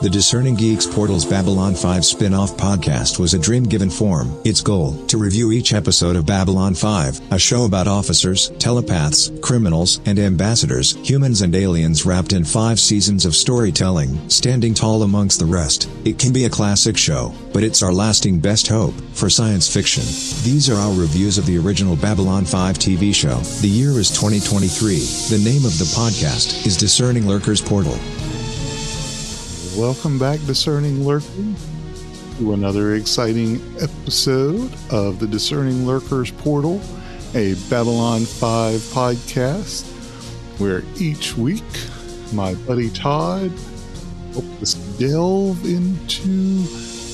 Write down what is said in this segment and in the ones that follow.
The Discerning Geeks Portal's Babylon 5 spin-off podcast was a dream given form. Its goal, to review each episode of Babylon 5, a show about officers, telepaths, criminals, and ambassadors, humans and aliens wrapped in five seasons of storytelling, standing tall amongst the rest. It can be a classic show, but it's our lasting best hope for science fiction. These are our reviews of the original Babylon 5 TV show. The year is 2023. The name of the podcast is Discerning Lurkers Portal. Welcome back, Discerning Lurkers, to another exciting episode of the Discerning Lurkers Portal, a Babylon 5 podcast, where each week my buddy Todd helps us delve into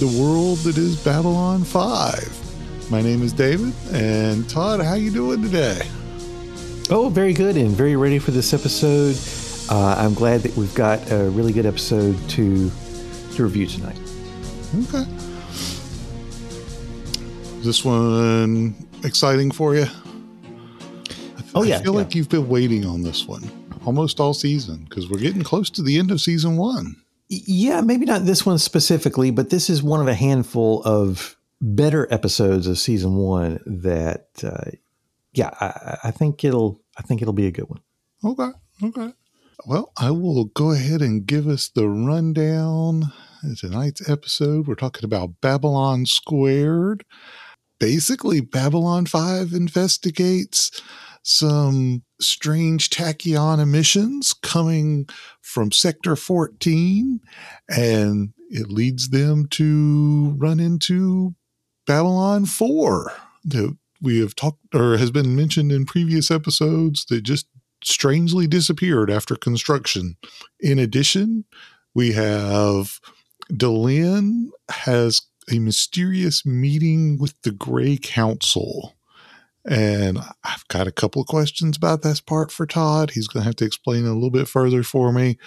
the world that is Babylon 5. My name is David, and Todd, how you doing today? Oh, very good, and very ready for this episode. Uh, I'm glad that we've got a really good episode to to review tonight. Okay. Is this one exciting for you? Oh yeah. I feel yeah. like you've been waiting on this one almost all season because we're getting close to the end of season one. Yeah, maybe not this one specifically, but this is one of a handful of better episodes of season one that, uh, yeah, I, I think it'll, I think it'll be a good one. Okay. Okay. Well, I will go ahead and give us the rundown. Tonight's episode, we're talking about Babylon Squared. Basically, Babylon 5 investigates some strange tachyon emissions coming from Sector 14, and it leads them to run into Babylon 4 that we have talked or has been mentioned in previous episodes that just strangely disappeared after construction. In addition, we have Delenn has a mysterious meeting with the Grey Council. And I've got a couple of questions about this part for Todd. He's going to have to explain it a little bit further for me.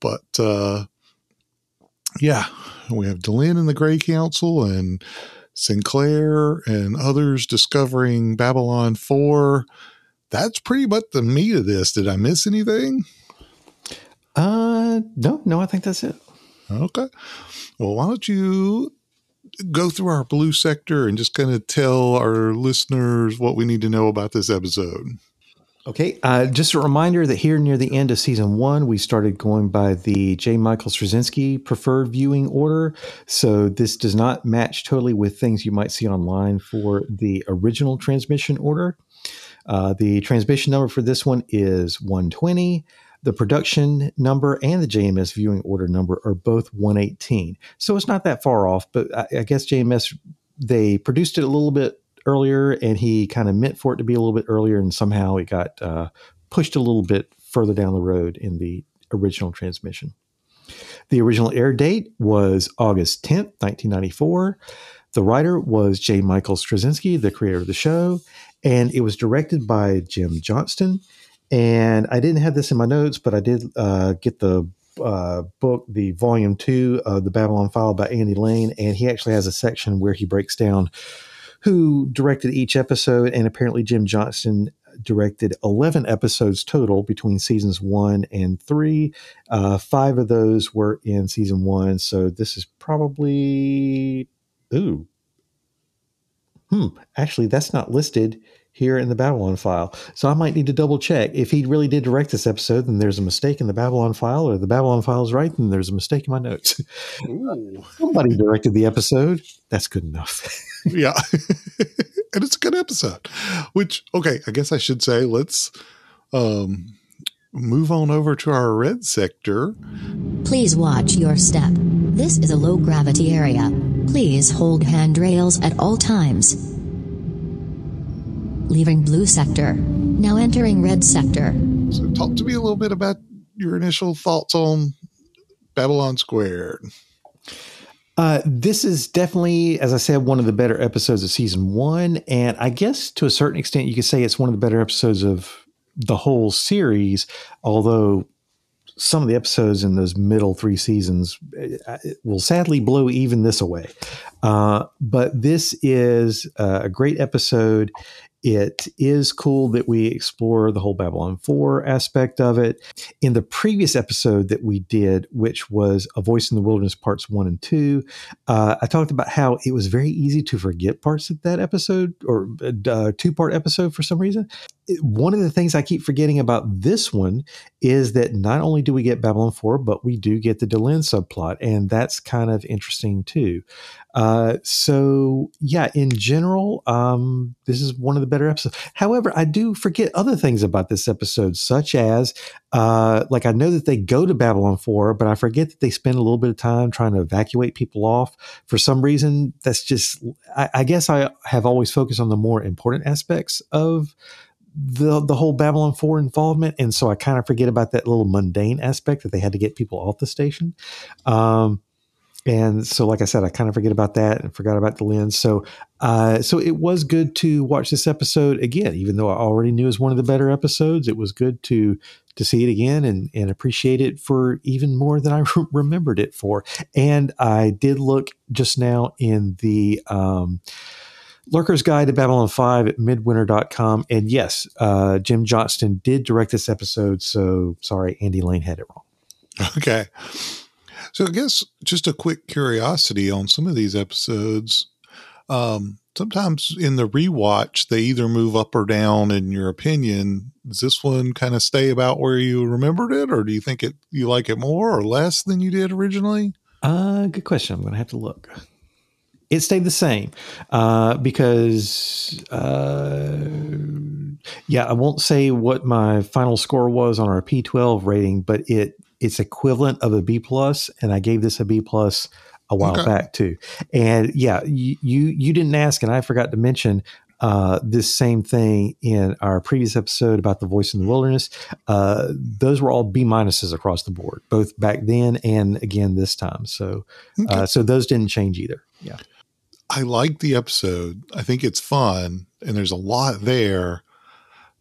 But uh, yeah, we have Delenn and the Grey Council and Sinclair and others discovering Babylon 4 that's pretty much the meat of this. Did I miss anything? Uh, no, no, I think that's it. Okay. Well, why don't you go through our blue sector and just kind of tell our listeners what we need to know about this episode? Okay, uh, just a reminder that here near the end of season one, we started going by the J. Michael Straczynski preferred viewing order. So this does not match totally with things you might see online for the original transmission order. Uh, the transmission number for this one is 120. The production number and the JMS viewing order number are both 118. So it's not that far off, but I, I guess JMS, they produced it a little bit earlier and he kind of meant for it to be a little bit earlier and somehow it got uh, pushed a little bit further down the road in the original transmission. The original air date was August 10th, 1994. The writer was J. Michael Straczynski, the creator of the show, and it was directed by Jim Johnston. And I didn't have this in my notes, but I did uh, get the uh, book, the volume two of the Babylon File by Andy Lane, and he actually has a section where he breaks down who directed each episode. And apparently, Jim Johnston directed 11 episodes total between seasons one and three. Uh, five of those were in season one. So this is probably, ooh, hmm, actually, that's not listed here in the Babylon file. So I might need to double check. If he really did direct this episode, then there's a mistake in the Babylon file, or the Babylon file is right, then there's a mistake in my notes. Somebody directed the episode. That's good enough. yeah. and it's a good episode. Which, okay, I guess I should say let's um move on over to our red sector. Please watch your step. This is a low gravity area. Please hold handrails at all times. Leaving blue sector. Now entering red sector. So, talk to me a little bit about your initial thoughts on Babylon Squared. Uh, this is definitely, as I said, one of the better episodes of season one. And I guess to a certain extent, you could say it's one of the better episodes of the whole series, although some of the episodes in those middle three seasons uh, will sadly blow even this away. Uh, but this is a great episode. It is cool that we explore the whole Babylon 4 aspect of it. In the previous episode that we did, which was A Voice in the Wilderness Parts 1 and 2, uh, I talked about how it was very easy to forget parts of that episode or uh, two part episode for some reason. One of the things I keep forgetting about this one is that not only do we get Babylon 4, but we do get the Delenn subplot, and that's kind of interesting too. Uh, so yeah, in general, um, this is one of the better episode. However, I do forget other things about this episode, such as uh, like I know that they go to Babylon 4, but I forget that they spend a little bit of time trying to evacuate people off. For some reason, that's just I, I guess I have always focused on the more important aspects of the the whole Babylon 4 involvement. And so I kind of forget about that little mundane aspect that they had to get people off the station. Um, and so like i said i kind of forget about that and forgot about Delenn's so uh, so it was good to watch this episode again even though i already knew it was one of the better episodes it was good to to see it again and and appreciate it for even more than i re- remembered it for and i did look just now in the um, Lurker's Guide to Babylon 5 at midwinter.com. And yes, uh, Jim Johnston did direct this episode. So sorry, Andy Lane had it wrong. Okay. So I guess just a quick curiosity on some of these episodes. Um, sometimes in the rewatch, they either move up or down in your opinion. Does this one kind of stay about where you remembered it, or do you think it you like it more or less than you did originally? Uh, good question. I'm going to have to look. It stayed the same uh, because, uh, yeah, I won't say what my final score was on our P12 rating, but it it's equivalent of a B plus, and I gave this a B plus a while okay. back too. And yeah, you, you you didn't ask, and I forgot to mention uh, this same thing in our previous episode about the voice in the wilderness. Uh, those were all B minuses across the board, both back then and again this time. So, uh, okay. uh, so those didn't change either. Yeah, I like the episode. I think it's fun, and there's a lot there.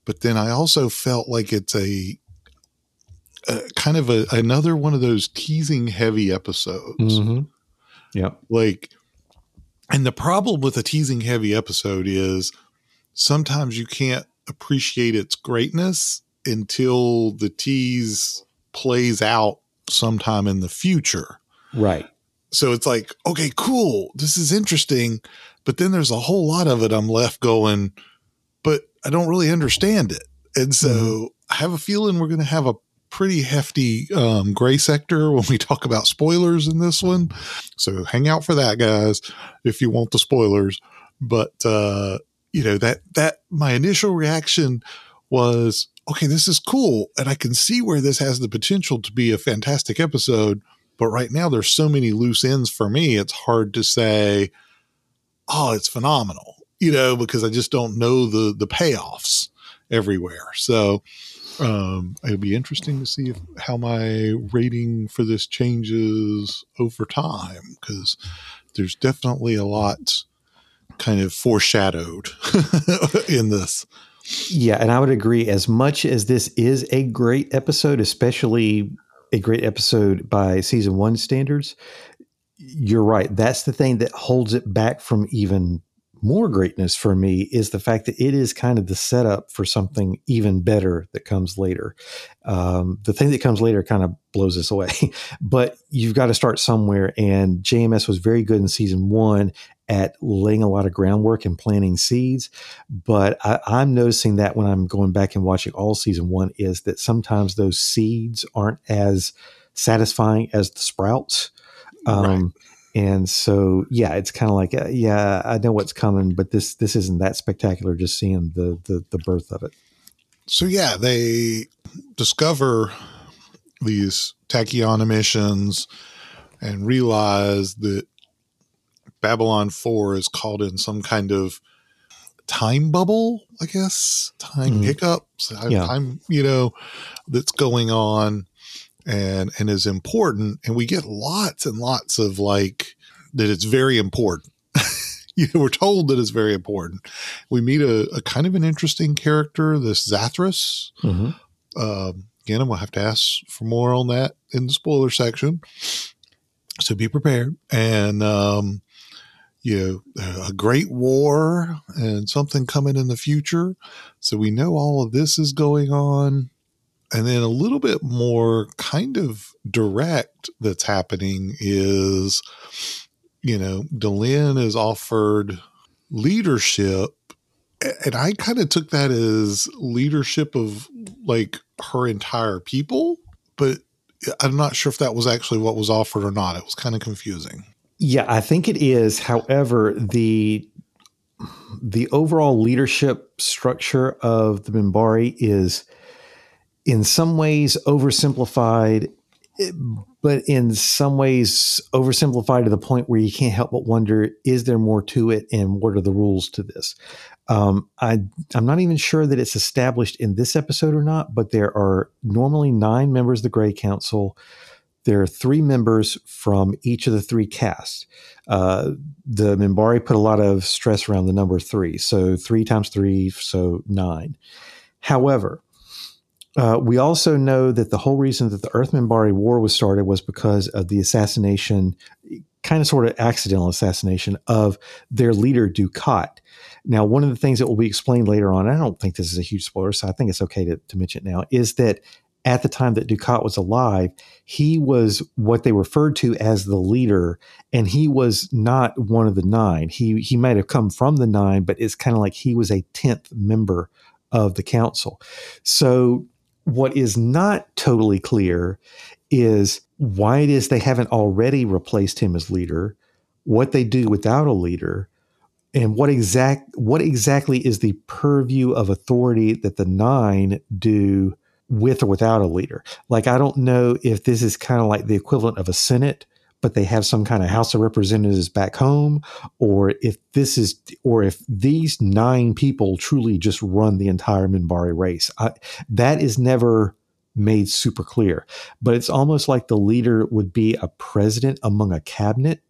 But then I also felt like it's a kind of a, another one of those teasing heavy episodes. Mm-hmm. Yeah. Like, and the problem with a teasing heavy episode is sometimes you can't appreciate its greatness until the tease plays out sometime in the future. Right. So it's like, okay, cool. This is interesting. But then there's a whole lot of it I'm left going, but I don't really understand it. And so mm-hmm. I have a feeling we're going to have a pretty hefty um, gray sector when we talk about spoilers in this one. So hang out for that, guys, if you want the spoilers. But uh, you know that that my initial reaction was okay. This is cool, and I can see where this has the potential to be a fantastic episode. But right now, there's so many loose ends for me. It's hard to say, oh, it's phenomenal, you know, because I just don't know the the payoffs everywhere. So um, it'll be interesting to see if, how my rating for this changes over time because there's definitely a lot kind of foreshadowed in this. Yeah, and I would agree. As much as this is a great episode, especially a great episode by season one standards, you're right. That's the thing that holds it back from even more greatness for me is the fact that it is kind of the setup for something even better that comes later. Um, the thing that comes later kind of blows us away, but you've got to start somewhere. And JMS was very good in season one at laying a lot of groundwork and planting seeds. But I, I'm noticing that when I'm going back and watching all season one, is that sometimes those seeds aren't as satisfying as the sprouts. Um, right and so yeah it's kind of like uh, yeah i know what's coming but this this isn't that spectacular just seeing the, the the birth of it so yeah they discover these tachyon emissions and realize that babylon 4 is called in some kind of time bubble i guess time mm-hmm. hiccups yeah. time you know that's going on and and is important and we get lots and lots of like that it's very important you know, we're told that it's very important we meet a, a kind of an interesting character this zathras mm-hmm. um, again i'm gonna have to ask for more on that in the spoiler section so be prepared and um, you know, a great war and something coming in the future. So we know all of this is going on. And then a little bit more kind of direct that's happening is, you know, Delenn is offered leadership. And I kind of took that as leadership of like her entire people, but I'm not sure if that was actually what was offered or not. It was kind of confusing. Yeah, I think it is. However, the the overall leadership structure of the Minbari is in some ways oversimplified, but in some ways oversimplified to the point where you can't help but wonder: is there more to it, and what are the rules to this? Um, I I'm not even sure that it's established in this episode or not, but there are normally nine members of the Grey Council there are three members from each of the three castes. Uh, the Minbari put a lot of stress around the number three. So three times three, so nine. However, uh, we also know that the whole reason that the Earth Minbari War was started was because of the assassination, kind of sort of accidental assassination of their leader, Dukhat. Now, one of the things that will be explained later on, I don't think this is a huge spoiler, so I think it's okay to, to mention it now, is that at the time that Dukhat was alive, he was what they referred to as the leader, and he was not one of the nine. He he might have come from the nine, but it's kind of like he was a tenth member of the council. So what is not totally clear is why it is they haven't already replaced him as leader, what they do without a leader, and what exact what exactly is the purview of authority that the nine do with or without a leader. Like, I don't know if this is kind of like the equivalent of a Senate, but they have some kind of House of Representatives back home, or if this is, or if these nine people truly just run the entire Minbari race. I, that is never made super clear, but it's almost like the leader would be a president among a cabinet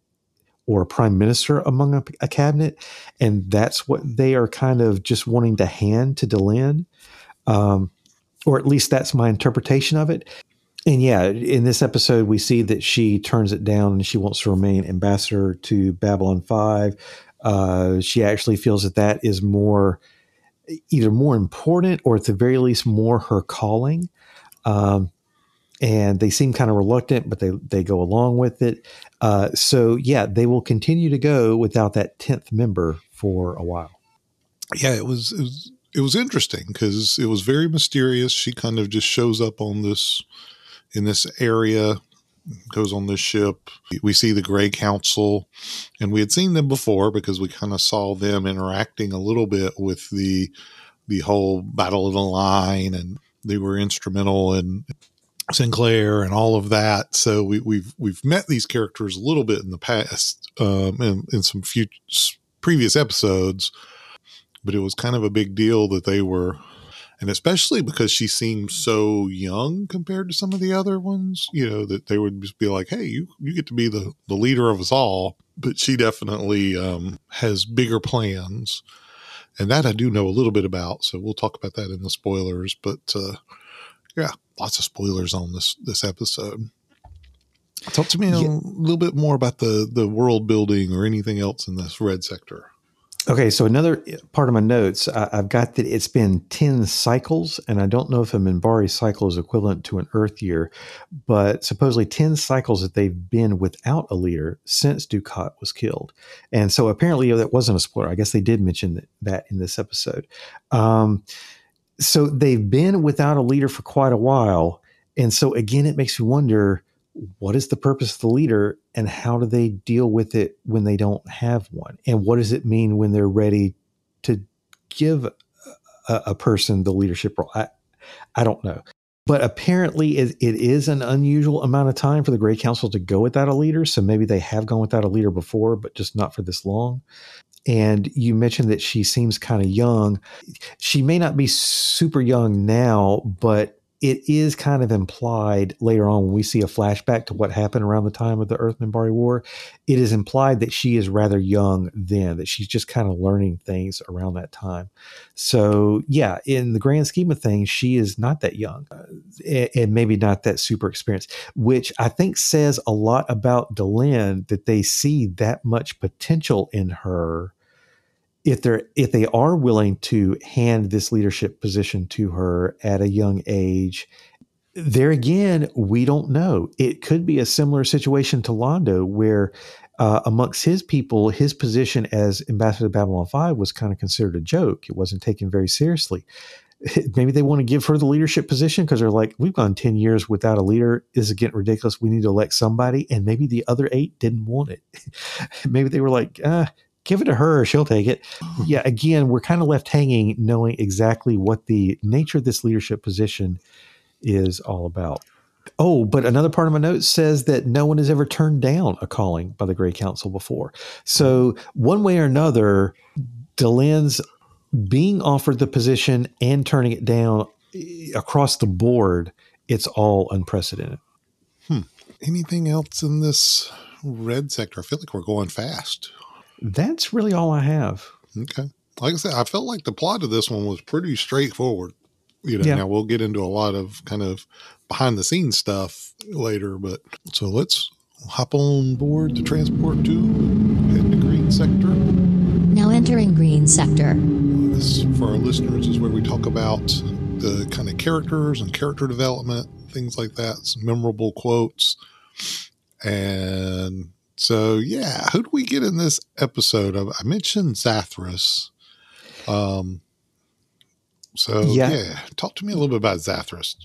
or a prime minister among a, a cabinet. And that's what they are kind of just wanting to hand to Delenn. Um, or at least that's my interpretation of it. And yeah, in this episode, we see that she turns it down and she wants to remain ambassador to Babylon 5. Uh, she actually feels that that is more, either more important or at the very least more her calling. Um, and they seem kind of reluctant, but they, they go along with it. Uh, so yeah, they will continue to go without that 10th member for a while. Yeah, it was, it was it was interesting because it was very mysterious. She kind of just shows up on this in this area, goes on this ship. We see the Grey Council, and we had seen them before because we kind of saw them interacting a little bit with the the whole Battle of the Line, and they were instrumental in Sinclair and all of that. So we, we've we've met these characters a little bit in the past, um, in, in some few previous episodes but it was kind of a big deal that they were and especially because she seemed so young compared to some of the other ones you know that they would just be like hey you you get to be the the leader of us all. But she definitely um, has bigger plans. And that i do know a little bit about so we'll talk about that in the spoilers. But uh, yeah lots of spoilers on this this episode. Talk to me yeah. a little bit more about the the world building or anything else in this red sector Okay, so another part of my notes, I, have got that it's been 10 cycles, and I don't know if a Minbari cycle is equivalent to an Earth year, but supposedly 10 cycles that they've been without a leader since Dukhat was killed. And so apparently that wasn't a spoiler. I guess they did mention that in this episode. Um, so they've been without a leader for quite a while. And so again, it makes me wonder what is the purpose of the leader and how do they deal with it when they don't have one? And what does it mean when they're ready to give a, a person the leadership role? I, I don't know. But apparently it, it is an unusual amount of time for the Grey Council to go without a leader. So maybe they have gone without a leader before but just not for this long. And you mentioned that she seems kind of young. She may not be super young now but it is kind of implied later on when we see a flashback to what happened around the time of the Earth Minbari War. It is implied that she is rather young then, that she's just kind of learning things around that time. So, yeah, in the grand scheme of things, she is not that young uh, and maybe not that super experienced, which I think says a lot about Delenn that they see that much potential in her if they're if they are willing to hand this leadership position to her at a young age there again we don't know. It could be a similar situation to londo where uh, amongst his people his position as ambassador to babylon 5 was kind of considered a joke. It wasn't taken very seriously. Maybe they want to give her the leadership position because they're like we've gone 10 years without a leader. This is getting ridiculous. We need to elect somebody. And maybe the other eight didn't want it. Maybe they were like ah, give it to her she'll take it. Yeah again we're kind of left hanging knowing exactly what the nature of this leadership position is all about. Oh but another part of my notes says that no one has ever turned down a calling by the gray council before. So one way or another delenn's being offered the position and turning it down eh, across the board it's all unprecedented. Hmm. anything else in this red sector? I feel like we're going fast that's really all I have. Okay. Like I said, I felt like the plot of this one was pretty straightforward. You know, yeah. now we'll get into a lot of kind of behind the scenes stuff later, but so let's hop on board the transport tube and head to Green Sector. Now entering Green Sector. This, for our listeners, is where we talk about the kind of characters and character development, things like that, some memorable quotes, and so yeah, who do we get in this episode? Of? I mentioned Zathras. Um, so yeah. yeah. talk to me a little bit about Zathras.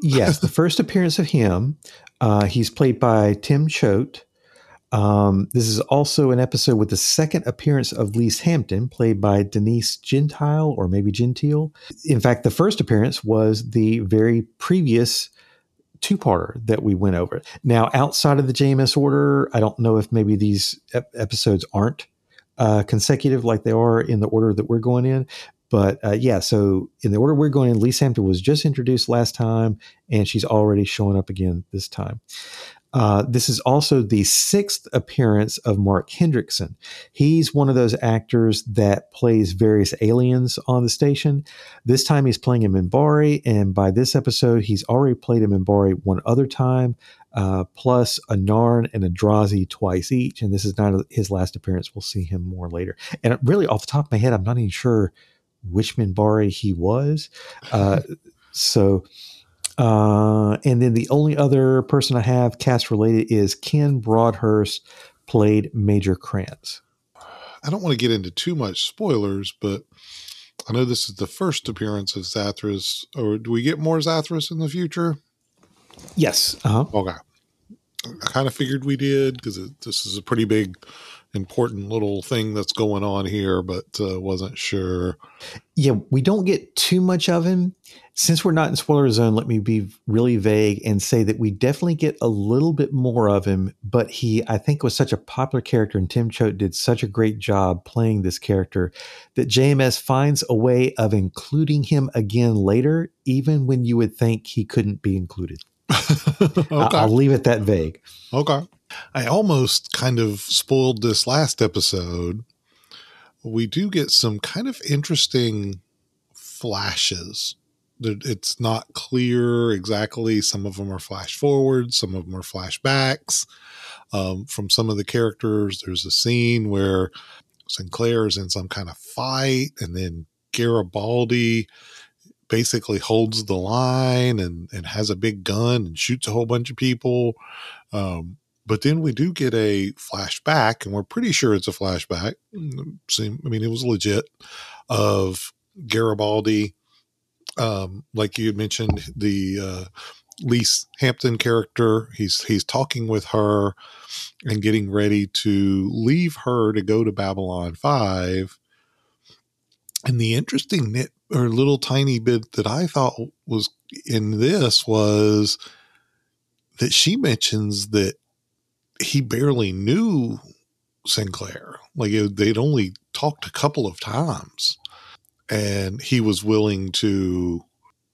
yes, the first appearance of him. Uh, he's played by Tim Choate. Um, this is also an episode with the second appearance of Lise Hampton, played by Denise Gentile or maybe Gentile. In fact, the first appearance was the very previous two parter that we went over. Now, outside of the JMS order, I don't know if maybe these ep- episodes aren't uh, consecutive like they are in the order that we're going in. But uh, yeah, so in the order we're going in, Lise Hampton was just introduced last time, and she's already showing up again this time. Uh, this is also the sixth appearance of Mark Hendrickson. He's one of those actors that plays various aliens on the station. This time he's playing a Minbari, and by this episode, he's already played a Minbari one other time, uh, plus a Narn and a Drazi twice each. And this is not his last appearance. We'll see him more later. And really, off the top of my head, I'm not even sure which Minbari he was. Uh, so uh, and then the only other person I have cast related is Ken Broadhurst, played Major Krantz. I don't want to get into too much spoilers, but I know this is the first appearance of Zathras. Or do we get more Zathras in the future? Yes. Uh-huh. Okay. I kind of figured we did because this is a pretty big important little thing that's going on here, but uh, wasn't sure. Yeah, we don't get too much of him. Since we're not in spoiler zone, let me be really vague and say that we definitely get a little bit more of him. But he, I think, was such a popular character, and Tim Choate did such a great job playing this character that JMS finds a way of including him again later, even when you would think he couldn't be included. Okay. I'll leave it that vague. Okay. I almost kind of spoiled this last episode. We do get some kind of interesting flashes. It's not clear exactly. Some of them are flash forwards, some of them are flashbacks. Um, from some of the characters, there's a scene where Sinclair is in some kind of fight, and then Garibaldi basically holds the line and, and has a big gun and shoots a whole bunch of people. Um, but then we do get a flashback, and we're pretty sure it's a flashback. Mm, I mean, it was legit of Garibaldi. Um, like you mentioned, the uh, Lise Hampton character. He's he's talking with her and getting ready to leave her to go to Babylon Five. And the interesting nit or little tiny bit that I thought was in this was that she mentions that he barely knew Sinclair. Like it, they'd only talked a couple of times, and he was willing to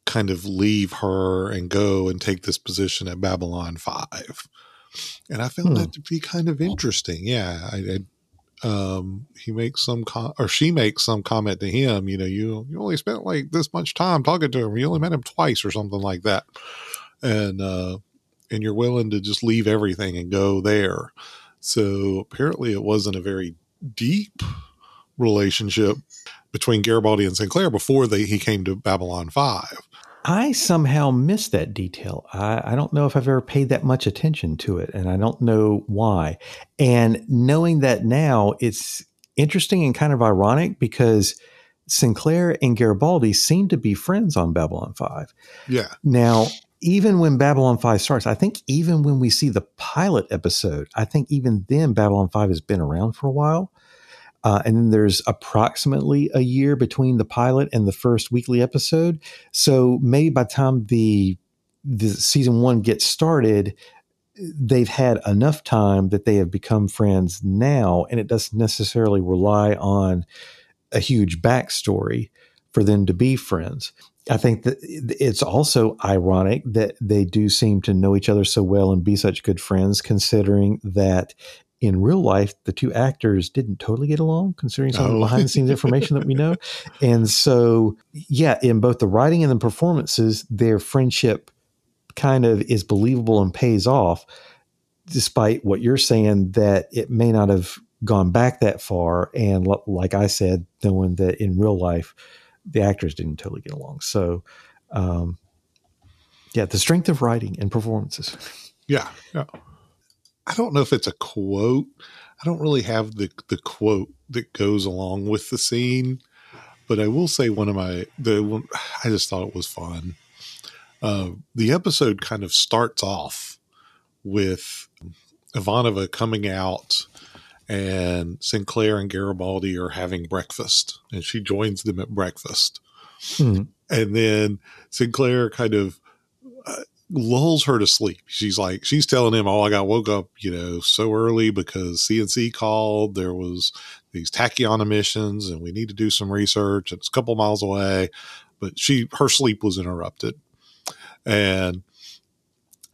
kind of leave her and go and take this position at Babylon 5. And I found Hmm. that to be kind of interesting. Yeah. I, I um, he makes some com- or she makes some comment to him, you know, you you only spent like this much time talking to him. You only met him twice or something like that. And uh and you're willing to just leave everything and go there. So apparently it wasn't a very deep relationship between Garibaldi and Sinclair before they he came to Babylon 5. I somehow missed that detail. I, I don't know if I've ever paid that much attention to it, and I don't know why. And knowing that now, it's interesting and kind of ironic because Sinclair and Garibaldi seem to be friends on Babylon 5. Yeah. Now, even when Babylon 5 starts, I think even when we see the pilot episode, I think even then Babylon 5 has been around for a while. Uh, and then there's approximately a year between the pilot and the first weekly episode. So maybe by the time the the season one gets started, they've had enough time that they have become friends now, and it doesn't necessarily rely on a huge backstory for them to be friends. I think that it's also ironic that they do seem to know each other so well and be such good friends, considering that in real life, the two actors didn't totally get along, considering some of the Oh. behind the scenes information that we know. And so, yeah, in both the writing and the performances, their friendship kind of is believable and pays off, despite what you're saying that it may not have gone back that far. And l- like I said, knowing that in real life, the actors didn't totally get along. So, um, yeah, the strength of writing and performances. Yeah, yeah. I don't know if it's a quote. I don't really have the the quote that goes along with the scene, but I will say one of my the one I just thought it was fun. Uh, the episode kind of starts off with Ivanova coming out, and Sinclair and Garibaldi are having breakfast, and she joins them at breakfast Hmm. and then Sinclair kind of uh, lulls her to sleep. She's like, she's telling him, "Oh, I got woke up, you know, so early because CNC called. There was these tachyon emissions, and we need to do some research. It's a couple miles away." But she, her sleep was interrupted, and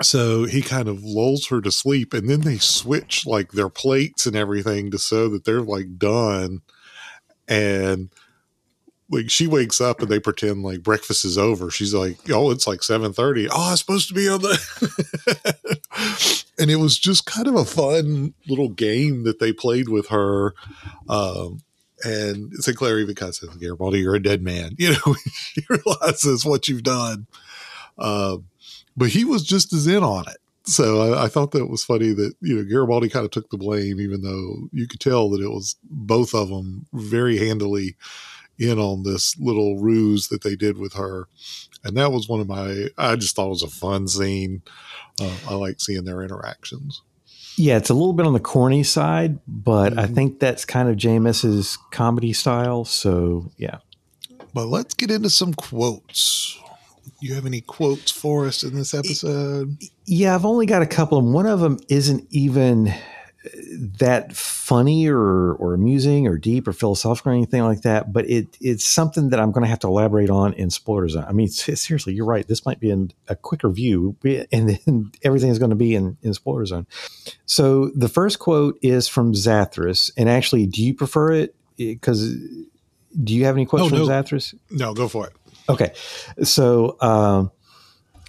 so he kind of lulls her to sleep, and then they switch like their plates and everything to so that they're like done, and like she wakes up and they pretend like breakfast is over. She's like, "Oh, it's like seven thirty. Oh, I'm supposed to be on the." and it was just kind of a fun little game that they played with her. Um, and Sinclair even kind of says, "Garibaldi, you're a dead man." You know, she realizes what you've done. Um, but he was just as in on it. So I, I thought that was funny that you know Garibaldi kind of took the blame, even though you could tell that it was both of them very handily in on this little ruse that they did with her. And that was one of my, I just thought it was a fun scene. Uh, I like seeing their interactions. Yeah, it's a little bit on the corny side, but I Mhm. think that's kind of JMS's comedy style. So, yeah. But let's get into some quotes. You have any quotes for us in this episode? Yeah, I've only got a couple, and one of them isn't even that funny or or amusing or deep or philosophical or anything like that. But it it's something that I'm going to have to elaborate on in spoiler zone. I mean, seriously, you're right. This might be in a quicker view, and then everything is going to be in in spoiler zone. So the first quote is from Zathras, and actually, do you prefer it? Because do you have any quotes from no. Zathras? No, go for it. Okay, so um,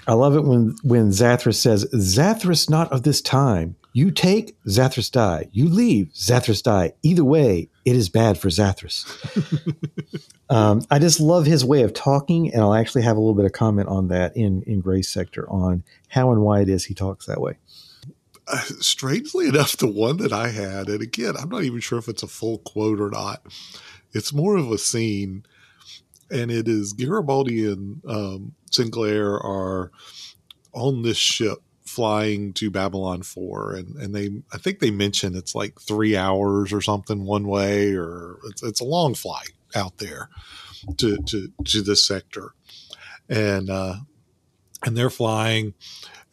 I love it when when Zathras says, "Zathras not of this time. You take, Zathras die. You leave, Zathras die. Either way, it is bad for Zathras." um, I just love his way of talking, and I'll actually have a little bit of comment on that in in Gray's sector on how and why it is he talks that way. Uh, strangely enough, the one that I had, and again, I'm not even sure if it's a full quote or not. It's more of a scene, and it is Garibaldi and um, Sinclair are on this ship flying to Babylon 4 and and they I think they mention it's like 3 hours or something one way or it's it's a long flight out there to to to this sector. And uh and they're flying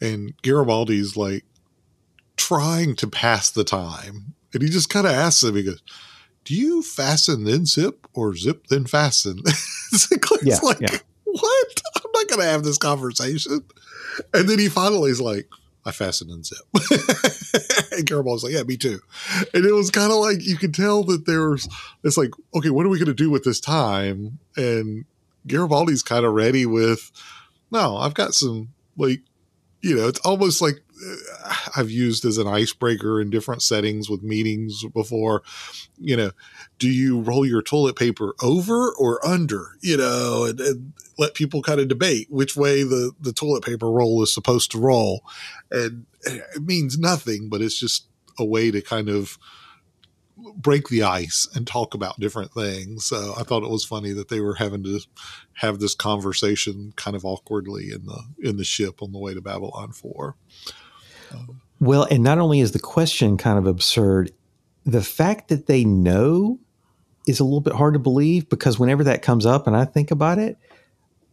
and Garibaldi's like trying to pass the time. And he just kind of asks him, he goes, Do you fasten then zip or zip then fasten? Sinclair's Yeah, like, yeah. What? I'm not going to have this conversation. And then he finally is like, I fasten and zip. and Garibaldi's like, yeah, me too. And it was kind of like you could tell that there's it's like, okay, what are we going to do with this time? And Garibaldi's kind of ready with, no, I've got some like, you know, it's almost like Uh, I've used as an icebreaker in different settings with meetings before. You know, do you roll your toilet paper over or under? You know, and, and let people kind of debate which way the the toilet paper roll is supposed to roll, and it means nothing, but it's just a way to kind of break the ice and talk about different things. So I thought it was funny that they were having to have this conversation kind of awkwardly in the in the ship on the way to Babylon 4. Um, well, and not only is the question kind of absurd, the fact that they know is a little bit hard to believe because whenever that comes up and I think about it,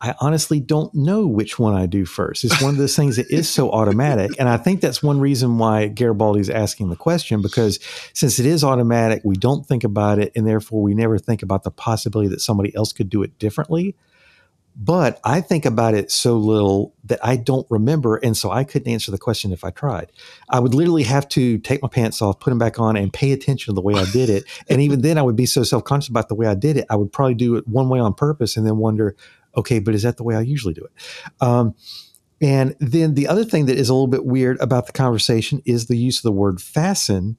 I honestly don't know which one I do first. It's one of those things that is so automatic. And I think that's one reason why Garibaldi is asking the question because since it is automatic, we don't think about it. And therefore, we never think about the possibility that somebody else could do it differently. But I think about it so little that I don't remember. And so I couldn't answer the question if I tried. I would literally have to take my pants off, put them back on, and pay attention to the way I did it. and even then, I would be so self conscious about the way I did it. I would probably do it one way on purpose and then wonder, okay, but is that the way I usually do it? Um, and then the other thing that is a little bit weird about the conversation is the use of the word fasten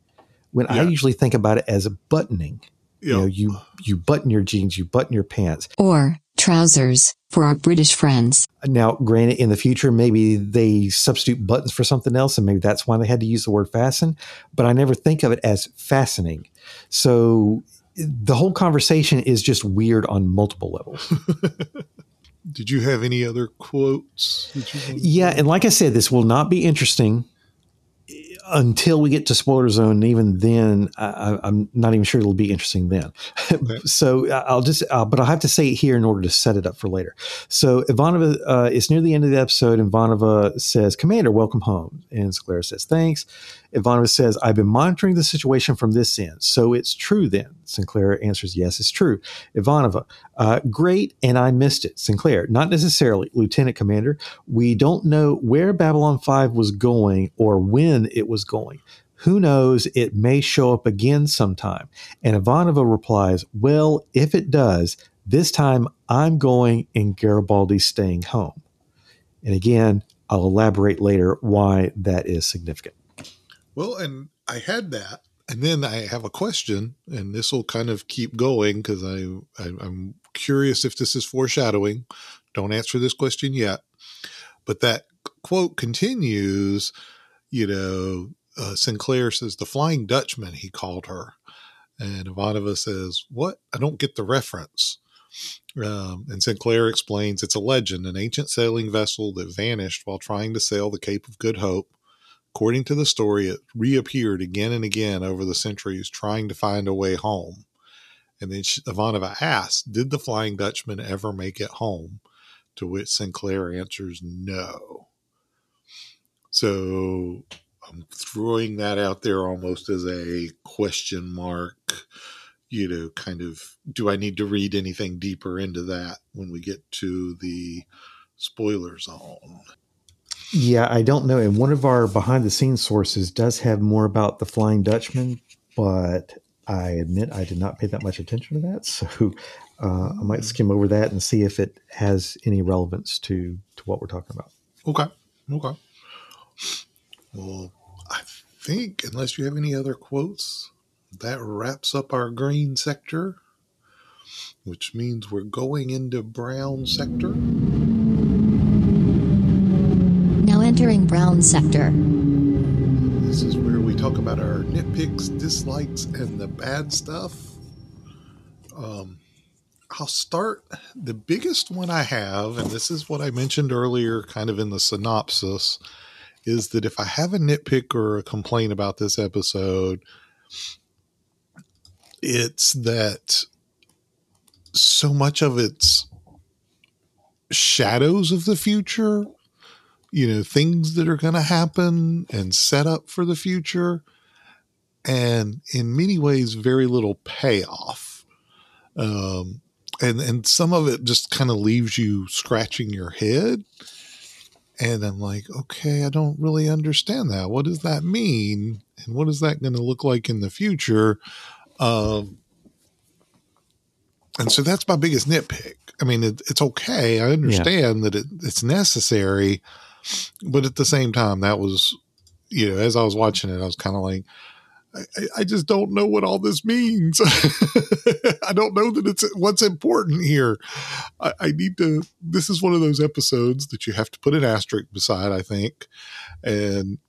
when yeah. I usually think about it as buttoning. Yep. You know, you you button your jeans, you button your pants. Or trousers for our British friends. Now, granted, in the future, maybe they substitute buttons for something else, and maybe that's why they had to use the word fasten. But I never think of it as fastening. So the whole conversation is just weird on multiple levels. Did you have any other quotes? yeah, and like I said, this will not be interesting until we get to spoiler zone. And even then, I, am not even sure it'll be interesting then. Okay. so I'll just, uh, but I'll have to say it here in order to set it up for later. So Ivanova, uh, it's near the end of the episode. and Ivanova says, "Commander, welcome home." And Sinclair says, "Thanks." Ivanova says, I've been monitoring the situation from this end. So it's true then. Sinclair answers, Yes, it's true. Ivanova, uh, great, and I missed it. Sinclair, not necessarily, Lieutenant Commander. We don't know where Babylon 5 was going or when it was going. Who knows? It may show up again sometime. And Ivanova replies, Well, if it does, this time I'm going and Garibaldi's staying home. And again, I'll elaborate later why that is significant. Well, and I had that, and then I have a question, and this will kind of keep going because I, I I'm curious if this is foreshadowing. Don't answer this question yet, but that quote continues. You know, uh, Sinclair says the Flying Dutchman. He called her, and Ivanova says, "What? I don't get the reference." Um, and Sinclair explains it's a legend, an ancient sailing vessel that vanished while trying to sail the Cape of Good Hope According to the story, it reappeared again and again over the centuries, trying to find a way home. And then Ivanova asks, Did the Flying Dutchman ever make it home? To which Sinclair answers, No. So I'm throwing that out there almost as a question mark. You know, kind of, do I need to read anything deeper into that when we get to the spoiler zone? Yeah, I don't know. And one of our behind the scenes sources does have more about the Flying Dutchman, but I admit I did not pay that much attention to that. So uh, I might skim over that and see if it has any relevance to to what we're talking about. Okay. Okay. Well, I think unless you have any other quotes, that wraps up our green sector, which means we're going into brown sector entering brown sector. This is where we talk about our nitpicks, dislikes, and the bad stuff. Um, I'll start. The biggest one I have, and this is what I mentioned earlier, kind of in the synopsis, is that if I have a nitpick or a complaint about this episode, it's that so much of it's shadows of the future you know, things that are going to happen and set up for the future. And in many ways, very little payoff. Um, and and some of it just kind of leaves you scratching your head and i'm like okay i don't really understand that what does that mean and what is that going to look like in the future um and so that's my biggest nitpick i mean it, it's okay i understand yeah. that it, it's necessary but at the same time that was you know as i was watching it i was kind of like I, I, just don't know what all this means. I don't know that it's what's important here. I, I, need to. This is one of those episodes that you have to put an asterisk beside, I think, and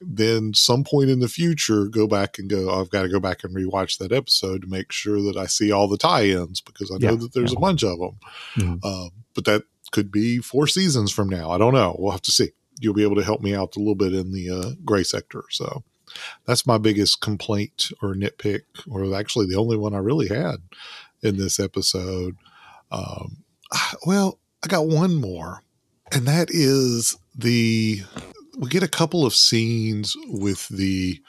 then some point in the future go back and go. Oh, I've got to go back and rewatch that episode to make sure that I see all the tie-ins because I know yeah, that there's yeah. a bunch of them. Mm-hmm. Um, but that could be four seasons from now. I don't know. We'll have to see. You'll be able to help me out a little bit in the uh, gray sector. So that's my biggest complaint or nitpick, or actually the only one I really had in this episode. Um, well, I got one more, and that is the we get a couple of scenes with the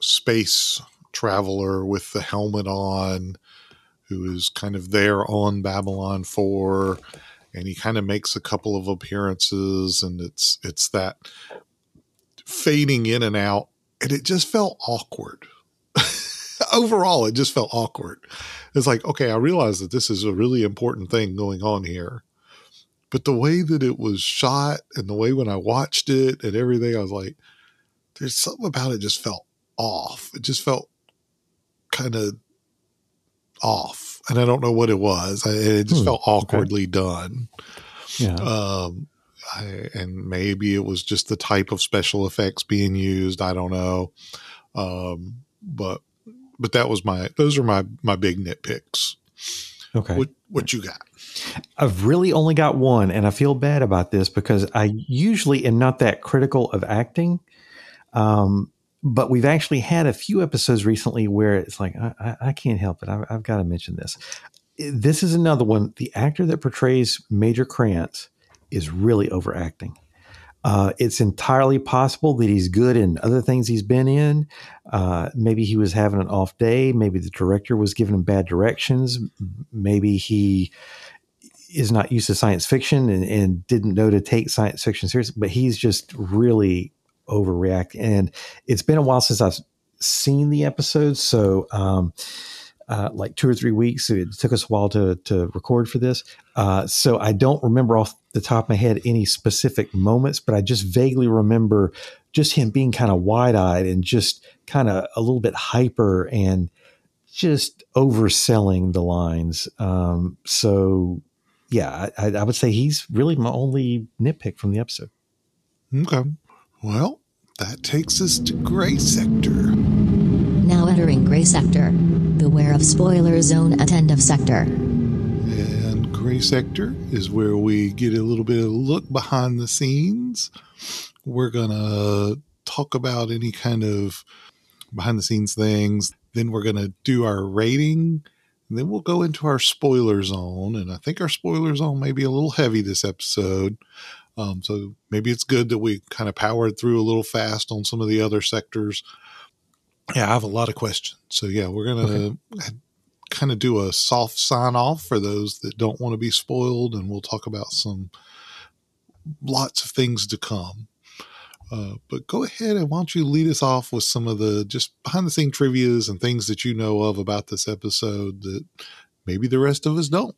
space traveler with the helmet on who is kind of there on Babylon 4 and he kind of makes a couple of appearances and it's it's that fading in and out and it just felt awkward. Overall, it just felt awkward. It's like, okay, I realize that this is a really important thing going on here. But the way that it was shot and the way when I watched it and everything, I was like, there's something about it just felt off. It just felt kind of off. And I don't know what it was. it just hmm, felt awkwardly okay. done. Yeah. Um, I, and maybe it was just the type of special effects being used. I don't know. Um, but, but that was my, those are my, my big nitpicks. Okay. What, what you got? I've really only got one, and I feel bad about this because I usually am not that critical of acting. Um, but we've actually had a few episodes recently where it's like, I, I can't help it. I, I've got to mention this. This is another one. The actor that portrays Major Krantz is really overacting. Uh, it's entirely possible that he's good in other things he's been in. Uh, maybe he was having an off day. Maybe the director was giving him bad directions. Maybe he is not used to science fiction and, and didn't know to take science fiction seriously. But he's just really overreacting. And it's been a while since I've seen the episode, so um, uh, like two or three weeks. It took us a while to to record for this. Uh, so I don't remember off the top of my head any specific moments, but I just vaguely remember just him being kind of wide eyed and just kind of a little bit hyper and just overselling the lines. Um, so yeah, I, I would say he's really my only nitpick from the episode. Okay. Well, that takes us to Gray Sector. Now entering Gray Sector. Beware of spoiler zone at end of sector. And Gray Sector is where we get a little bit of look behind the scenes. We're going to talk about any kind of behind the scenes things. Then we're going to do our rating. And then we'll go into our spoiler zone. And I think our spoiler zone may be a little heavy this episode. Um, so maybe it's good that we kind of powered through a little fast on some of the other sectors yeah, I have a lot of questions. So yeah, we're gonna okay. kind of do a soft sign off for those that don't want to be spoiled, and we'll talk about some lots of things to come. Uh, but go ahead and why don't you lead us off with some of the just behind the scene trivias and things that you know of about this episode that maybe the rest of us don't.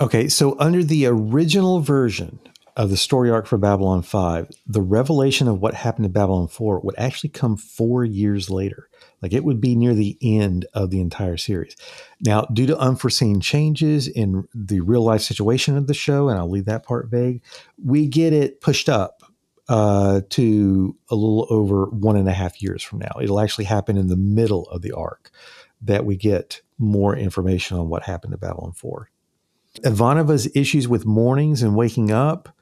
Okay, so under the original version of the story arc for Babylon 5, the revelation of what happened to Babylon 4 would actually come four years later. Like it would be near the end of the entire series. Now, due to unforeseen changes in the real life situation of the show, and I'll leave that part vague, we get it pushed up uh, to a little over one and a half years from now. It'll actually happen in the middle of the arc that we get more information on what happened to Babylon 4. Ivanova's issues with mornings and waking up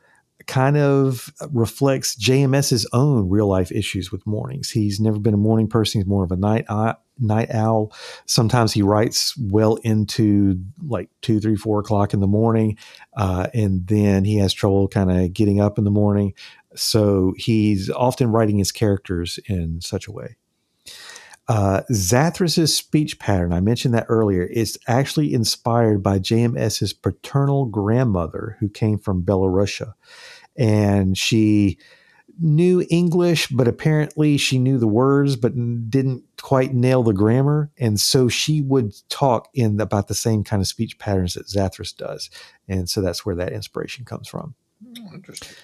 kind of reflects JMS's own real life issues with mornings. He's never been a morning person. He's more of a night night owl. Sometimes he writes well into like two, three, four o'clock in the morning, uh, and then he has trouble kind of getting up in the morning. So he's often writing his characters in such a way. Uh, Zathras's speech pattern, I mentioned that earlier, is actually inspired by JMS's paternal grandmother who came from Belarusia. And she knew English, but apparently she knew the words, but didn't quite nail the grammar. And so she would talk in about the same kind of speech patterns that Zathras does. And so that's where that inspiration comes from. Oh, interesting.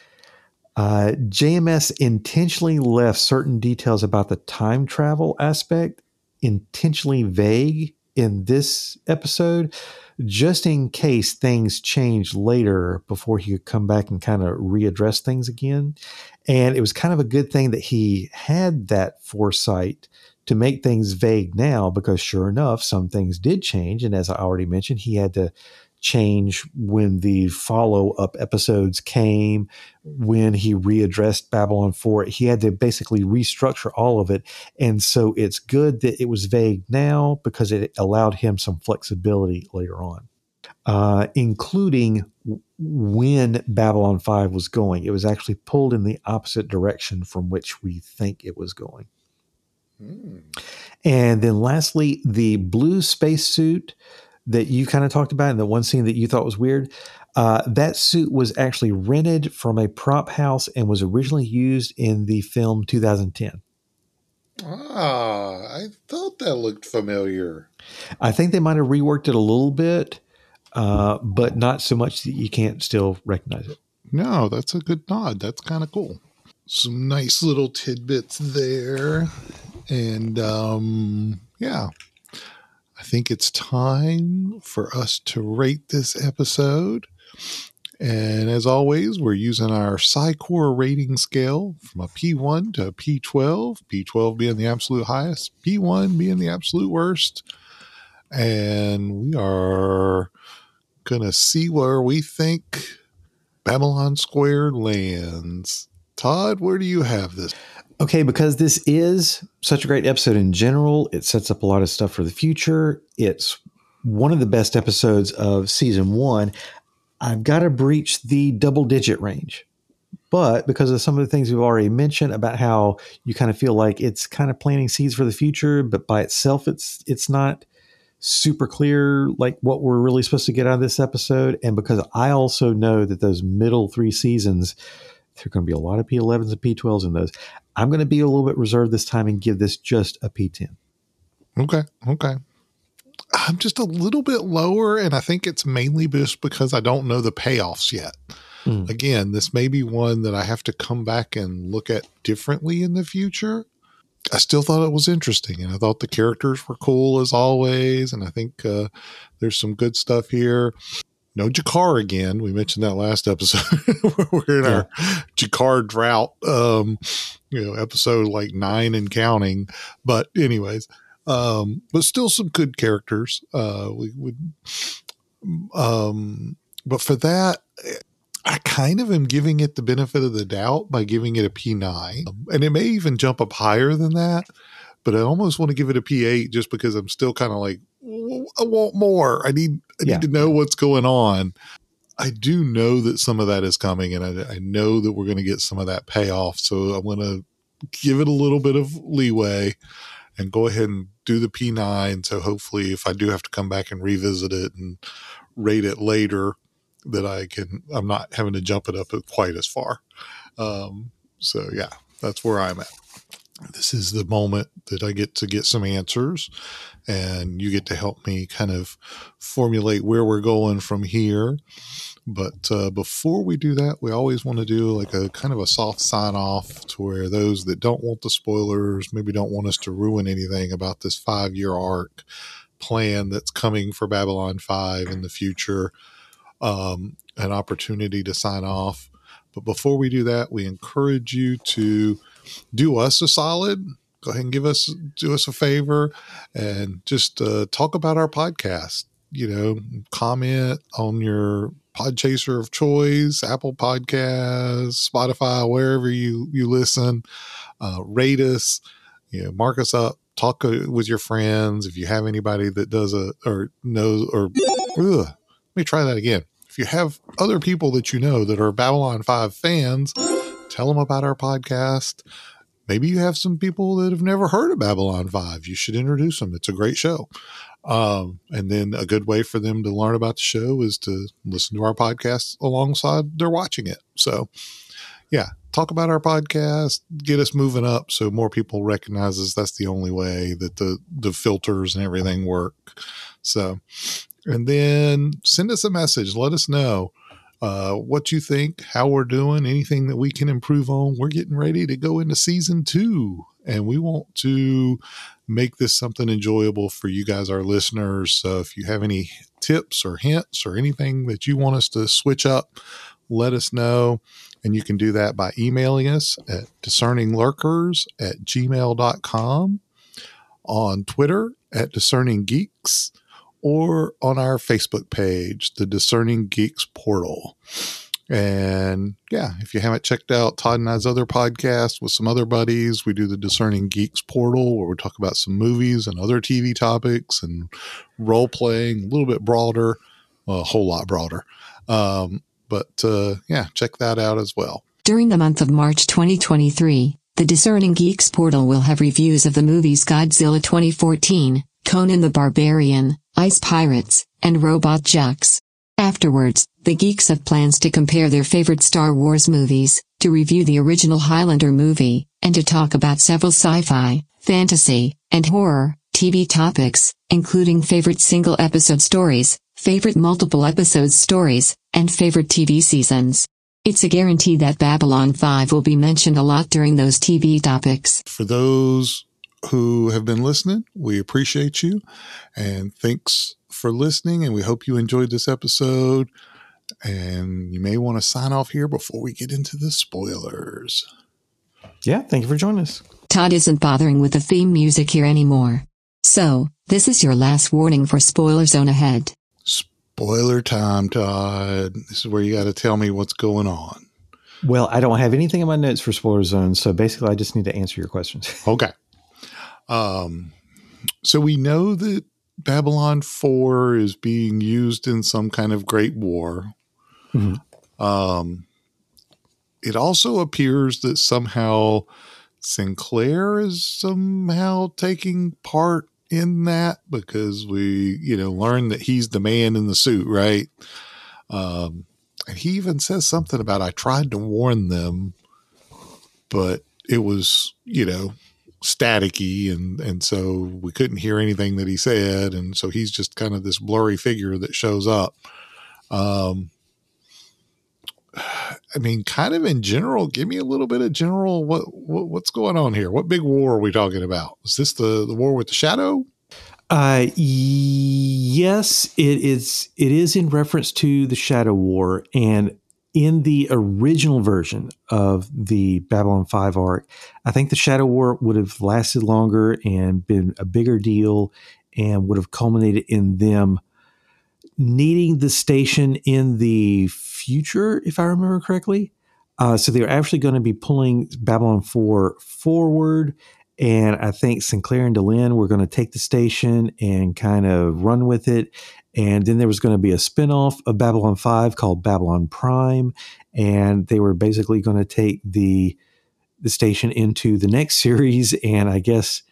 Uh, JMS intentionally left certain details about the time travel aspect intentionally vague in this episode, just in case things change later before he could come back and kind of readdress things again. And it was kind of a good thing that he had that foresight to make things vague now because sure enough, some things did change. And as I already mentioned, he had to change when the follow up episodes came, when he readdressed Babylon 4. He had to basically restructure all of it. And so it's good that it was vague now because it allowed him some flexibility later on, uh, including when Babylon 5 was going. It was actually pulled in the opposite direction from which we think it was going. Mm. And then lastly, the blue spacesuit that you kind of talked about and the one scene that you thought was weird. Uh, that suit was actually rented from a prop house and was originally used in the film 2010. Ah, I thought that looked familiar. I think they might have reworked it a little bit, uh, but not so much that you can't still recognize it. No, that's a good nod. That's kind of cool. Some nice little tidbits there. And um, yeah, I think it's time for us to rate this episode. And as always, we're using our Psi Corps rating scale from a P1 to a P12, P12 being the absolute highest, P1 being the absolute worst. And we are going to see where we think Babylon Squared lands. Todd, where do you have this? Okay, because this is such a great episode in general, it sets up a lot of stuff for the future. It's one of the best episodes of season one. I've got to breach the double digit range. But because of some of the things we've already mentioned about how you kind of feel like it's kind of planting seeds for the future, but by itself it's it's not super clear like what we're really supposed to get out of this episode. And because I also know that those middle three seasons, there are going to be a lot of P11s and P12s in those. I'm going to be a little bit reserved this time and give this just a P10. Okay. Okay. I'm just a little bit lower, and I think it's mainly just because I don't know the payoffs yet. Mm. Again, this may be one that I have to come back and look at differently in the future. I still thought it was interesting, and I thought the characters were cool as always, and I think uh, there's some good stuff here no G'Kar again. We mentioned that last episode. We're in yeah. our G'Kar drought, um, you know, episode like nine and counting. But anyways, um, but still some good characters. Uh, we would, um, but for that, I kind of am giving it the benefit of the doubt by giving it a P9, and it may even jump up higher than that. But I almost want to give it a P8 just because I'm still kind of like, I want more. I need I yeah. need to know what's going on. I do know that some of that is coming, and I, I know that we're going to get some of that payoff. So I'm going to give it a little bit of leeway and go ahead and do the P9. So hopefully, if I do have to come back and revisit it and rate it later, that I can, I'm not having to jump it up quite as far. Um, so yeah, that's where I'm at this is the moment that I get to get some answers and you get to help me kind of formulate where we're going from here. But uh, before we do that, we always want to do like a kind of a soft sign off to where those that don't want the spoilers, maybe don't want us to ruin anything about this five year arc plan that's coming for Babylon 5 in the future, um, an opportunity to sign off. But before we do that, we encourage you to do us a solid. Go ahead and give us do us a favor and just uh, talk about our podcast. You know, comment on your podchaser of choice, Apple Podcasts, Spotify, wherever you you listen. Uh, rate us, you know, mark us up. Talk uh, with your friends if you have anybody that does a or knows or. Ugh, let me try that again. If you have other people that you know that are Babylon 5 fans, tell them about our podcast maybe you have some people that have never heard of Babylon 5. You should introduce them. It's a great show. Um, and then a good way for them to learn about the show is to listen to our podcast alongside they're watching it. So, yeah, talk about our podcast, get us moving up so more people recognize us. that's the only way that the the filters and everything work. So, and then send us a message. Let us know uh, what you think, how we're doing, anything that we can improve on. We're getting ready to go into season two, and we want to make this something enjoyable for you guys, our listeners. So if you have any tips or hints or anything that you want us to switch up, let us know. And you can do that by emailing us at discerninglurkers at gmail.com, on Twitter at discerninggeeks, or on our Facebook page, the Discerning Geeks Portal. And yeah, if you haven't checked out Todd and I's other podcast with some other buddies, we do the Discerning Geeks Portal where we talk about some movies and other TV topics and role playing, a little bit broader, a whole lot broader. Um, but uh, yeah, check that out as well. During the month of March 2023, the Discerning Geeks portal will have reviews of the movies Godzilla 2014, Conan the Barbarian, Ice Pirates, and Robot Jox. Afterwards, the geeks have plans to compare their favorite Star Wars movies, to review the original Highlander movie, and to talk about several sci-fi, fantasy, and horror TV topics, including favorite single episode stories, favorite multiple episode stories, and favorite TV seasons. It's a guarantee that Babylon 5 will be mentioned a lot during those TV topics. For those who have been listening. We appreciate you and thanks for listening. And we hope you enjoyed this episode. And you may want to sign off here before we get into the spoilers. Yeah, thank you for joining us. Todd isn't bothering with the theme music here anymore. So, this is your last warning for spoiler zone ahead. Spoiler time, Todd. This is where you got to tell me what's going on. Well, I don't have anything in my notes for spoiler zone, so basically I just need to answer your questions. Okay. Um, so we know that Babylon 4 is being used in some kind of great war. Mm-hmm. Um, it also appears that somehow Sinclair is somehow taking part in that because we, you know, learn that he's the man in the suit, right? Um, and he even says something about I tried to warn them, but it was, you know, staticky and and so we couldn't hear anything that he said and so he's just kind of this blurry figure that shows up. Um i mean kind of in general give me a little bit of general what, what what's going on here? What big war are we talking about? Is this the the war with the shadow? Uh yes it is it is in reference to the shadow war and in the original version of the Babylon 5 arc, I think the Shadow War would have lasted longer and been a bigger deal and would have culminated in them needing the station in the future, if I remember correctly. Uh, so they're actually going to be pulling Babylon 4 forward. And I think Sinclair and Delenn were going to take the station and kind of run with it. And then there was going to be a spinoff of Babylon 5 called Babylon Prime. And they were basically going to take the the station into the next series and I guess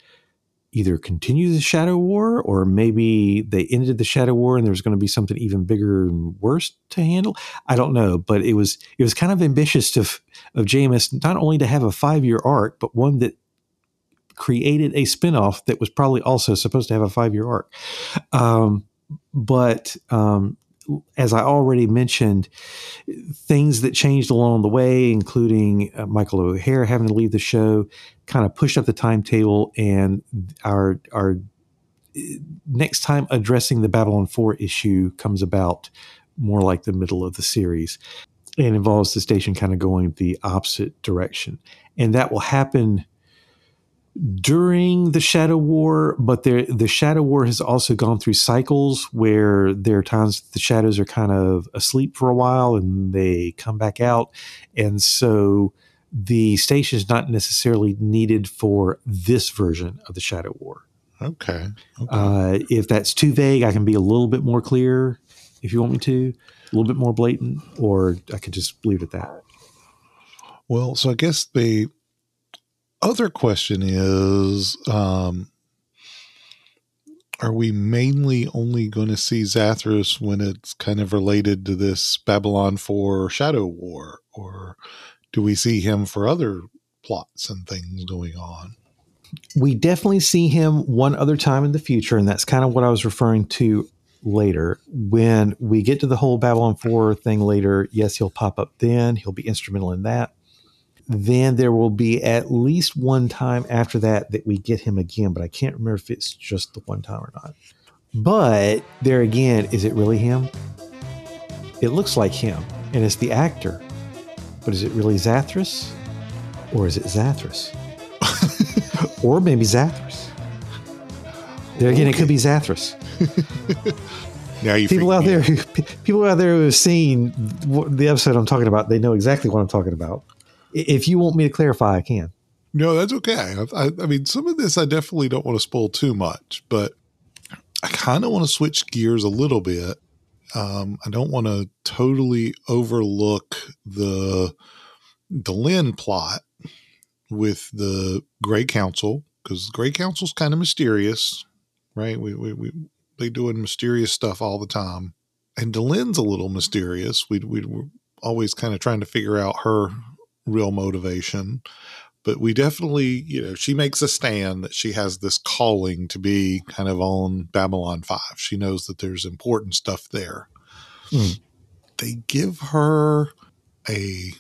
either continue the Shadow War or maybe they ended the Shadow War and there's going to be something even bigger and worse to handle. I don't know, but it was it was kind of ambitious of of JMS not only to have a five year arc, but one that created a spinoff that was probably also supposed to have a five year arc. Um, but um, as I already mentioned, things that changed along the way, including uh, Michael O'Hare having to leave the show, kind of pushed up the timetable, and our our uh, next time addressing the Babylon Four issue comes about more like the middle of the series, and involves the station kind of going the opposite direction, and that will happen during the Shadow War, but the Shadow War has also gone through cycles where there are times the shadows are kind of asleep for a while and they come back out. And so the station is not necessarily needed for this version of the Shadow War. Okay. okay. Uh, if that's too vague, I can be a little bit more clear if you want me to, a little bit more blatant, or I could just leave it at that. Well, so I guess they other question is um, Are we mainly only going to see Zathras when it's kind of related to this Babylon 4 Shadow War? Or do we see him for other plots and things going on? We definitely see him one other time in the future, and that's kind of what I was referring to later. When we get to the whole Babylon 4 thing later, yes, he'll pop up then. He'll be instrumental in that. Then there will be at least one time after that that we get him again, but I can't remember if it's just the one time or not. But there again, is it really him? It looks like him, and it's the actor. But is it really Zathras? Or is it Zathras? or maybe Zathras. There again, it could be Zathras. Now you people out there, who, people out there who have seen the episode I'm talking about, they know exactly what I'm talking about. If you want me to clarify, I can. No, that's okay. I, I, mean, some of this I definitely don't want to spoil too much, but I kind of want to switch gears a little bit. Um, I don't want to totally overlook the Delenn plot with the Gray Council because Gray Council's kind of mysterious, right? We, we, we they doing mysterious stuff all the time, and Delenn's a little mysterious. We we we're always kind of trying to figure out her real motivation but we definitely, you know, she makes a stand that she has this calling to be kind of on Babylon 5. She knows that there's important stuff there. Hmm. They give her a,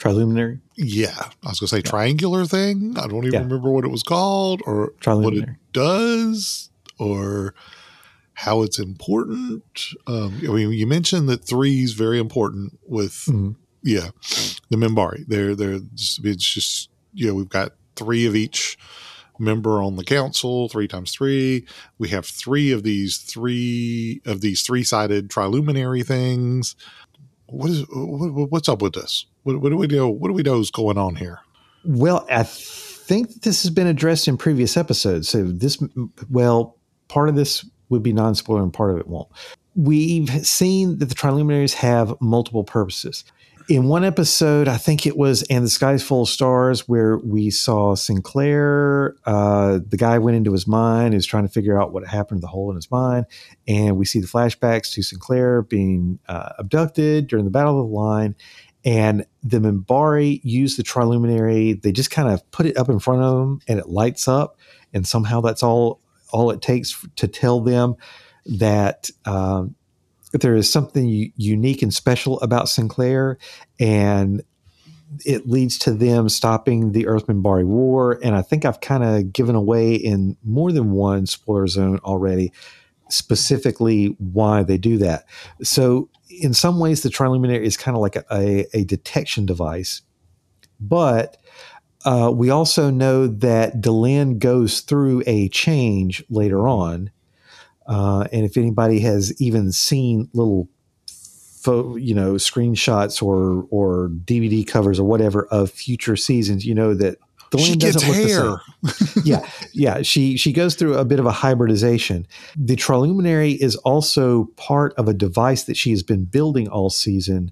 Triluminary? yeah, I was going to say triangular thing. I don't even Yeah. remember what it was called or what it does or how it's important. Um, I mean, you mentioned that three is very important with Mhm. Yeah, the Minbari. They're they're it's just you know we've got three of each member on the council, three times three. We have three of these three of these three sided triluminary things. What is what, what's up with this? What, what do we know? What do we know is going on here? Well, I think this has been addressed in previous episodes. So this, well, part of this would be non-spoiler, and part of it won't. We've seen that the Triluminaries have multiple purposes. In one episode, I think it was "And the Sky's Full of Stars," where we saw Sinclair. Uh, the guy went into his mind, is trying to figure out what happened to the hole in his mind, and we see the flashbacks to Sinclair being uh, abducted during the Battle of the Line, and the Minbari use the triluminary. They just kind of put it up in front of them, and it lights up. And somehow that's all all it takes to tell them that um, there is something unique and special about Sinclair, and it leads to them stopping the Earth-Minbari War. And I think I've kind of given away in more than one spoiler zone already, specifically why they do that. So in some ways, the triluminary is kind of like a, a, detection device, but uh, we also know that Delenn goes through a change later on, uh, and if anybody has even seen little, pho- you know, screenshots or or DVD covers or whatever of future seasons, you know that the she gets doesn't look the same hair. yeah, yeah. She she goes through a bit of a hybridization. The triluminary is also part of a device that she has been building all season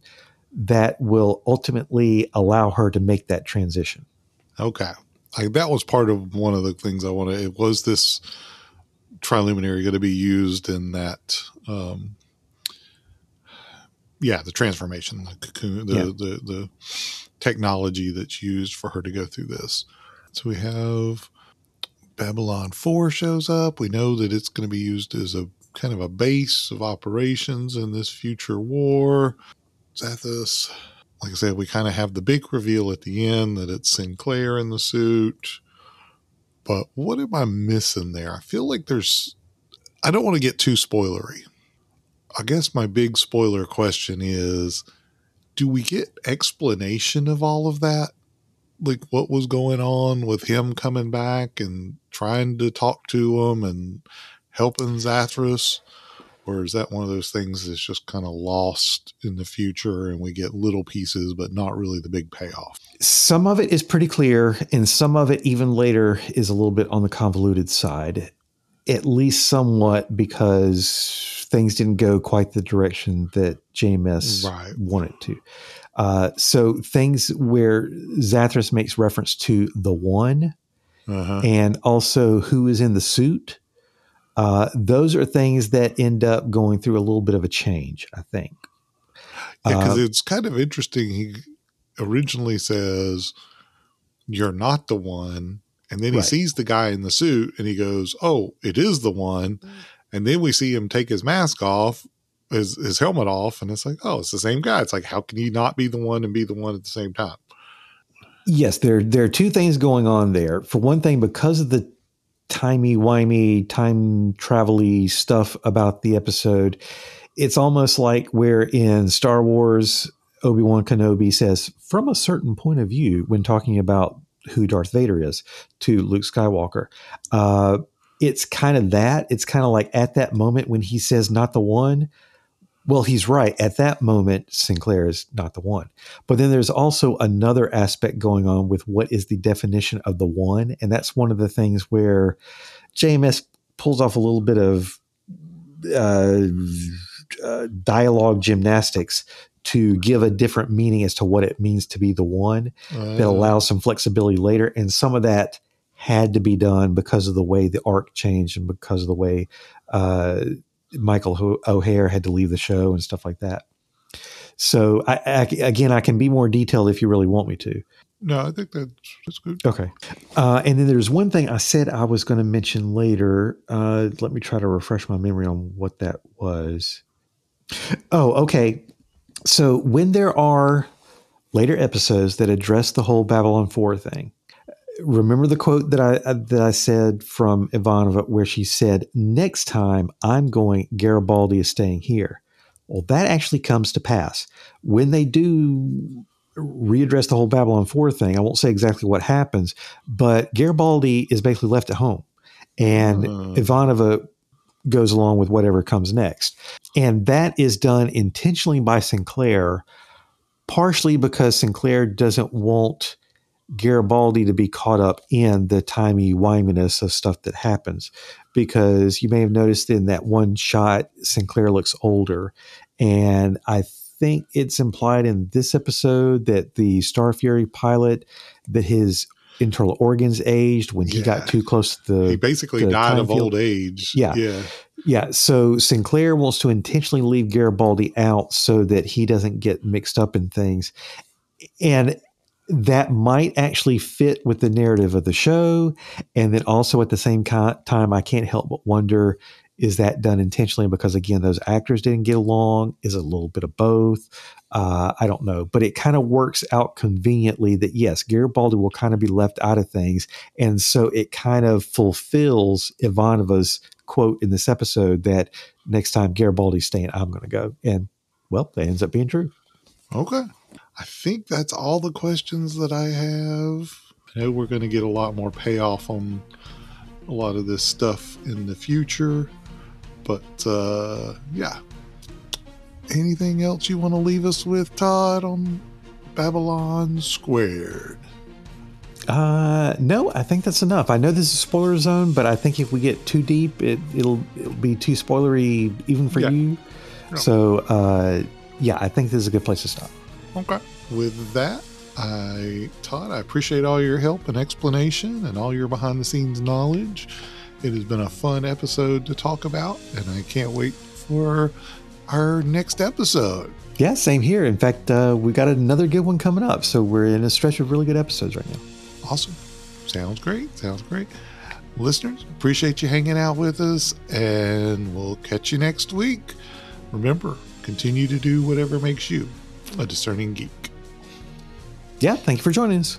that will ultimately allow her to make that transition. Okay. Like that was part of one of the things I wanted. It was this triluminary going to be used in that, um, yeah, the transformation, the cocoon, the, Yeah. the, the technology that's used for her to go through this. So we have Babylon 4 shows up. We know that it's going to be used as a kind of a base of operations in this future war. Zathras, like I said, we kind of have the big reveal at the end that it's Sinclair in the suit. But what am I missing there? I feel like there's, I don't want to get too spoilery. I guess my big spoiler question is do we get explanation of all of that? Like what was going on with him coming back and trying to talk to him and helping Zathras? Or is that one of those things that's just kind of lost in the future and we get little pieces, but not really the big payoff? Some of it is pretty clear, and some of it, even later, is a little bit on the convoluted side, at least somewhat, because things didn't go quite the direction that JMS Right. wanted to. Uh, so things where Zathras makes reference to the one Uh-huh. and also who is in the suit. Uh, those are things that end up going through a little bit of a change, I think. Yeah, because Uh, it's kind of interesting. He originally says, You're not the one. And then he Right. sees the guy in the suit and he goes, Oh, it is the one. And then we see him take his mask off, his, his helmet off. And it's like, Oh, it's the same guy. It's like, How can you not be the one and be the one at the same time? Yes, there there are two things going on there. For one thing, because of the timey wimey time travel stuff about the episode, it's almost like we're in Star Wars Obi Wan Kenobi says, "From a certain point of view," when talking about who Darth Vader is to Luke Skywalker. Uh, it's kind of that. It's kind of like at that moment when he says, "Not the one." Well, he's right. At that moment, Sinclair is not the one. But then there's also another aspect going on with what is the definition of the one. And that's one of the things where JMS pulls off a little bit of uh, uh, dialogue gymnastics to give a different meaning as to what it means to be the one that Uh, allows some flexibility later. And some of that had to be done because of the way the arc changed and because of the way uh, Michael O'Hare had to leave the show and stuff like that. So I, I, again, I can be more detailed if you really want me to. no, I think that's, that's good. Okay. Uh, and then there's one thing I said I was going to mention later. Uh, let me try to refresh my memory on what that was. Oh, okay. So when there are later episodes that address the whole Babylon 4 thing, remember the quote that I that I said from Ivanova where she said, "Next time I'm going, Garibaldi is staying here." Well, that actually comes to pass when they do readdress the whole Babylon 4 thing. I won't say exactly what happens, but Garibaldi is basically left at home, and Uh. Ivanova goes along with whatever comes next, and that is done intentionally by Sinclair, partially because Sinclair doesn't want Garibaldi to be caught up in the timey wiminess of stuff that happens. Because you may have noticed in that one shot, Sinclair looks older. And I think it's implied in this episode that the Star Fury pilot, that his internal organs aged when he Yeah. got too close to the he basically died of field- old age. Yeah. Yeah. yeah, so Sinclair wants to intentionally leave Garibaldi out so that he doesn't get mixed up in things. And that might actually fit with the narrative of the show. And then also at the same time, I can't help but wonder is that done intentionally because, again, those actors didn't get along? Is a little bit of both? Uh, I don't know. But it kind of works out conveniently that, yes, Garibaldi will kind of be left out of things. And so it kind of fulfills Ivanova's quote in this episode that next time Garibaldi's staying, I'm going to go. And well, that ends up being true. Okay. I think that's all the questions that I have. I know we're going to get a lot more payoff on a lot of this stuff in the future. But uh, yeah. Anything else you want to leave us with, Todd, on Babylon Squared? Uh, no, I think that's enough. I know this is a spoiler zone, but I think if we get too deep, it, it'll it'll be too spoilery even for Yeah. you. Yeah. So, uh, yeah, I think this is a good place to stop. Okay. With that, I Todd, I appreciate all your help and explanation and all your behind the scenes knowledge. It has been a fun episode to talk about, and I can't wait for our next episode. Yeah, same here. In fact, uh, we got another good one coming up, so we're in a stretch of really good episodes right now. Awesome. Sounds great. Sounds great. Listeners, appreciate you hanging out with us, and we'll catch you next week. Remember, continue to do whatever makes you a discerning geek. Yeah, thank you for joining us.